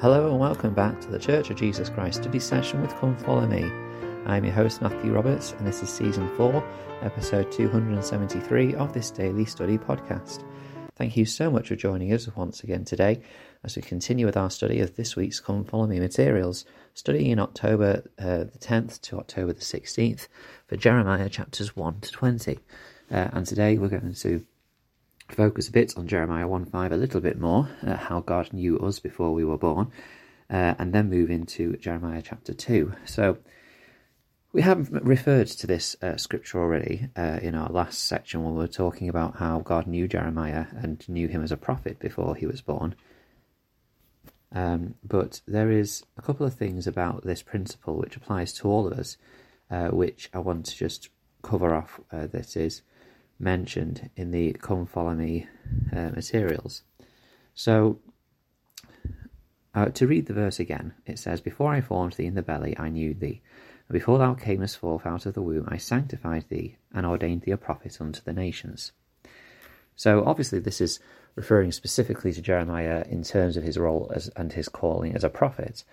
Hello and welcome back to the Church of Jesus Christ study session with Come Follow Me. I'm your host Matthew Roberts, and this is season 4, episode 273 of this daily study podcast. Thank you so much for joining us once again today as we continue with our study of this week's Come Follow Me materials, studying in October uh, the 10th to October the 16th for Jeremiah chapters 1 to 20. Uh, and today we're going to focus a bit on Jeremiah 1 5 a little bit more, uh, how God knew us before we were born, uh, and then move into Jeremiah chapter 2. So, we have referred to this uh, scripture already uh, in our last section when we were talking about how God knew Jeremiah and knew him as a prophet before he was born. Um, but there is a couple of things about this principle which applies to all of us, uh, which I want to just cover off. Uh, that is, mentioned in the Come Follow Me uh, materials. So, uh, to read the verse again, it says, Before I formed thee in the belly, I knew thee. And before thou camest forth out of the womb, I sanctified thee and ordained thee a prophet unto the nations. So, obviously, this is referring specifically to Jeremiah in terms of his role as, and his calling as a prophet.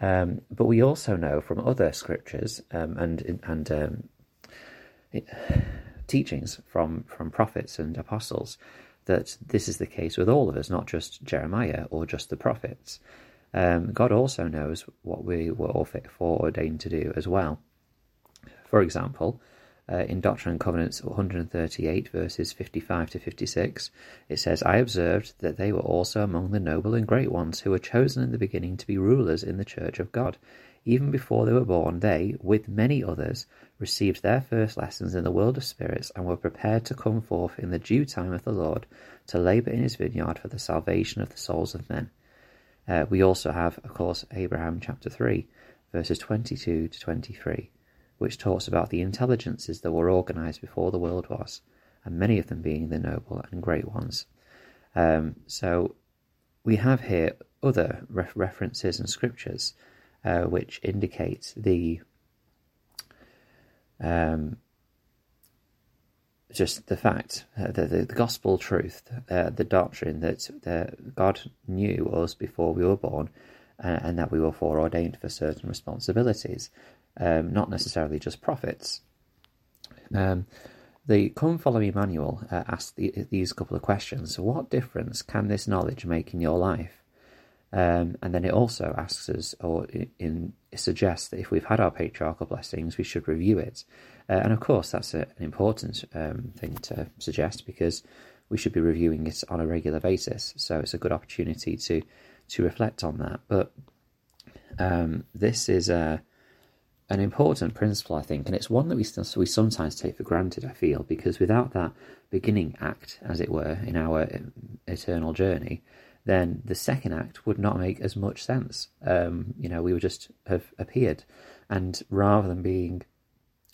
Um, but we also know from other scriptures um, and and um, teachings from, from prophets and apostles that this is the case with all of us, not just Jeremiah or just the prophets. Um, God also knows what we were all foreordained to do as well. For example, uh, in Doctrine and Covenants 138, verses 55 to 56, it says, I observed that they were also among the noble and great ones who were chosen in the beginning to be rulers in the church of God. Even before they were born, they, with many others, received their first lessons in the world of spirits and were prepared to come forth in the due time of the Lord to labour in his vineyard for the salvation of the souls of men. Uh, we also have, of course, Abraham chapter 3, verses 22 to 23, which talks about the intelligences that were organised before the world was, and many of them being the noble and great ones. Um, so we have here other ref- references and scriptures uh, which indicate the um, just the fact uh, the, the, the, gospel truth, uh, the doctrine that uh, God knew us before we were born, uh, and that we were foreordained for certain responsibilities, um, not necessarily just prophets. Um, the Come Follow Me manual uh, asks the, these couple of questions. What difference can this knowledge make in your life? Um, and then it also asks us, or in suggests that if we've had our patriarchal blessings, we should review it. Uh, and of course, that's a, an important um, thing to suggest because we should be reviewing it on a regular basis. So it's a good opportunity to to reflect on that. But um, this is a an important principle, I think, and it's one that we still, we sometimes take for granted. I feel because without that beginning act, as it were, in our um, eternal journey, then the second act would not make as much sense. Um, you know, we would just have appeared, and rather than being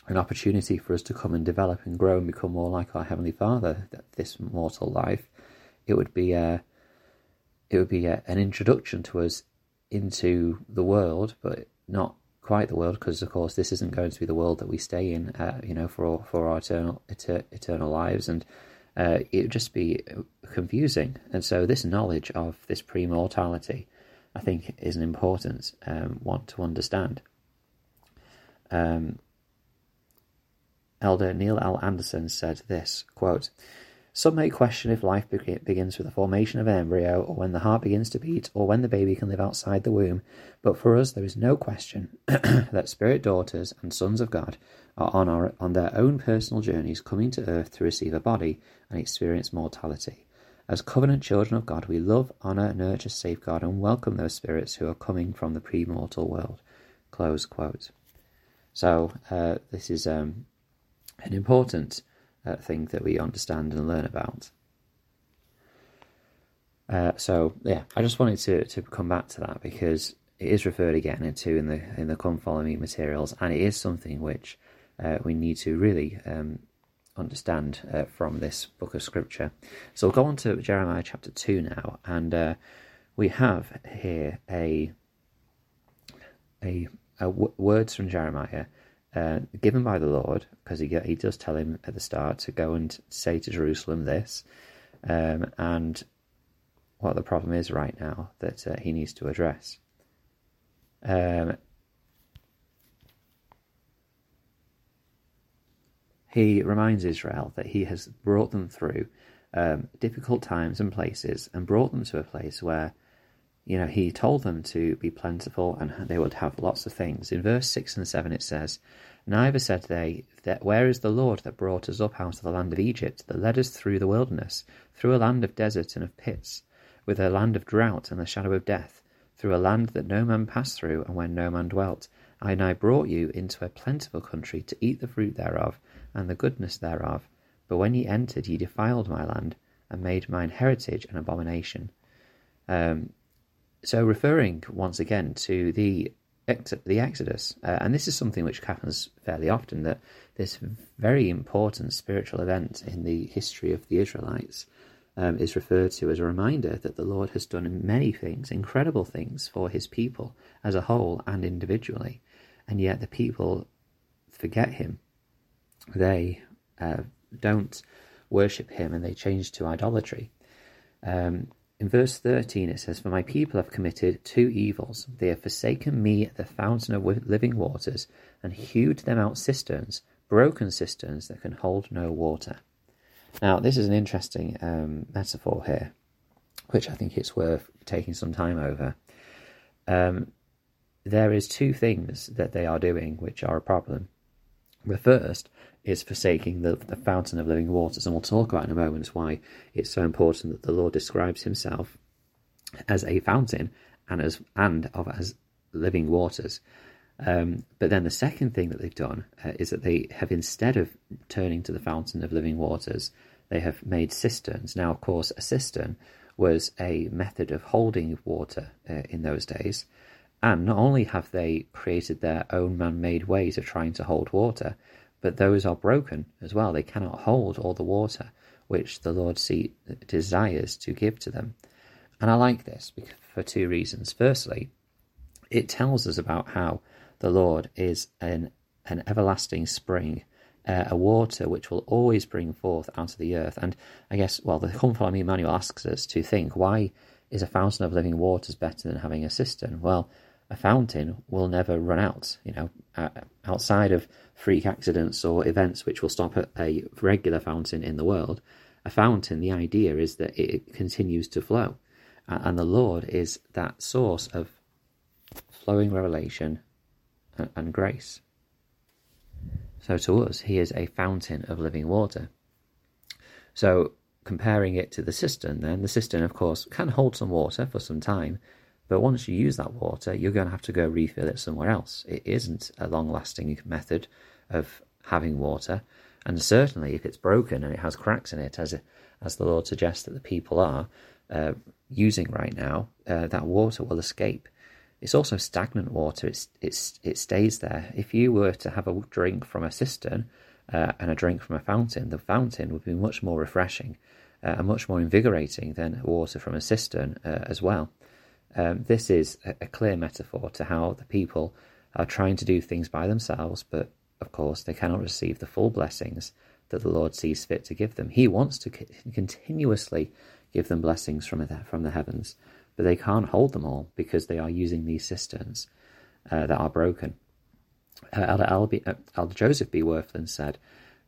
an opportunity for us to come and develop and grow and become more like our heavenly Father, that this mortal life, it would be a, it would be a, an introduction to us into the world, but not quite the world, because of course this isn't going to be the world that we stay in, uh, you know, for for our eternal eternal lives and uh, it would just be confusing. And so, this knowledge of this pre-mortality, I think, is an important um, one to understand. Um, Elder Neil L. Andersen said this quote, some may question if life be- begins with the formation of an embryo, or when the heart begins to beat, or when the baby can live outside the womb. But for us, there is no question that spirit daughters and sons of God are on, our, on their own personal journeys coming to earth to receive a body and experience mortality. As covenant children of God, we love, honour, nurture, safeguard, and welcome those spirits who are coming from the pre-mortal world. Close quote. So uh, this is um, an important uh, thing that we understand and learn about. Uh, so yeah, I just wanted to, to come back to that because it is referred again into in the in the come follow me materials, and it is something which uh, we need to really um, understand uh, from this book of scripture. So we'll go on to Jeremiah chapter two now, and uh, we have here a a, a w- words from Jeremiah uh, given by the Lord, because he he does tell him at the start to go and say to Jerusalem this, um, and what the problem is right now that uh, he needs to address. Um, he reminds Israel that he has brought them through um, difficult times and places and brought them to a place where, you know, he told them to be plentiful and they would have lots of things. In verse 6 and 7 it says, Neither said they, that Where is the Lord that brought us up out of the land of Egypt, that led us through the wilderness, through a land of desert and of pits, with a land of drought and the shadow of death, through a land that no man passed through, and where no man dwelt? I now brought you into a plentiful country to eat the fruit thereof, and the goodness thereof. But when ye entered, ye defiled my land, and made mine heritage an abomination. Um, so, referring once again to the the Exodus, uh, and this is something which happens fairly often that this very important spiritual event in the history of the Israelites um, is referred to as a reminder that the Lord has done many things, incredible things for his people as a whole and individually, and yet the people forget him. They uh, don't worship him and they change to idolatry. Um, in verse 13 it says, For my people have committed two evils. They have forsaken me, the fountain of living waters, and hewed them out cisterns, broken cisterns that can hold no water. Now, this is an interesting um, metaphor here, which I think it's worth taking some time over. Um, there is two things that they are doing which are a problem. The first is forsaking the, the fountain of living waters. And we'll talk about in a moment why it's so important that the Lord describes himself as a fountain and as and of as living waters. Um, but then the second thing that they've done uh, is that they have instead of turning to the fountain of living waters, they have made cisterns. Now, of course, a cistern was a method of holding water uh, in those days. And not only have they created their own man made ways of trying to hold water, but those are broken as well. They cannot hold all the water which the Lord see, desires to give to them. And I like this for two reasons. Firstly, it tells us about how the Lord is an, an everlasting spring, uh, a water which will always bring forth out of the earth. And I guess, well, the Come Follow Me manual asks us to think why is a fountain of living waters better than having a cistern? Well, a fountain will never run out. You know, uh, outside of freak accidents or events which will stop a regular fountain in the world, a fountain, the idea is that it continues to flow. And the Lord is that source of flowing revelation and grace. So to us, He is a fountain of living water. So comparing it to the cistern, then, the cistern, of course, can hold some water for some time, but once you use that water, you're going to have to go refill it somewhere else. It isn't a long lasting method of having water. And certainly, if it's broken and it has cracks in it, as, as the Lord suggests that the people are uh, using right now, uh, that water will escape. It's also stagnant water. It's, it's, it stays there. If you were to have a drink from a cistern uh, and a drink from a fountain, the fountain would be much more refreshing uh, and much more invigorating than water from a cistern uh, as well. Um, this is a, a clear metaphor to how the people are trying to do things by themselves, but of course they cannot receive the full blessings that the Lord sees fit to give them. He wants to continuously give them blessings from the, from the heavens, but they can't hold them all because they are using these cisterns uh, that are broken. Uh, Elder, uh, Elder, Joseph B. Wirthlin said,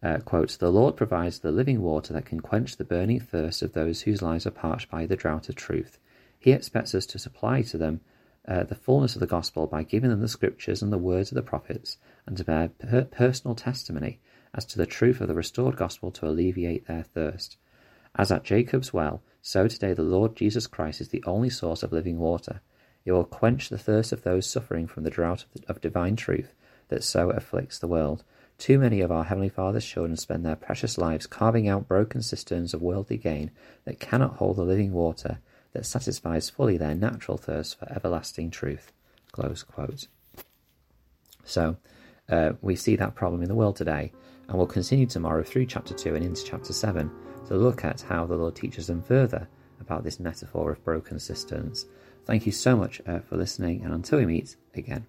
uh, quote, The Lord provides the living water that can quench the burning thirst of those whose lives are parched by the drought of truth. He expects us to supply to them uh, the fullness of the gospel by giving them the scriptures and the words of the prophets, and to bear per- personal testimony as to the truth of the restored gospel to alleviate their thirst. As at Jacob's well, so today the Lord Jesus Christ is the only source of living water. It will quench the thirst of those suffering from the drought of, the, of divine truth that so afflicts the world. Too many of our Heavenly Father's children spend their precious lives carving out broken cisterns of worldly gain that cannot hold the living water that satisfies fully their natural thirst for everlasting truth. So, uh, we see that problem in the world today, and we'll continue tomorrow through chapter 2 and into chapter 7 to look at how the Lord teaches them further about this metaphor of broken cisterns. Thank you so much uh, for listening, and until we meet again.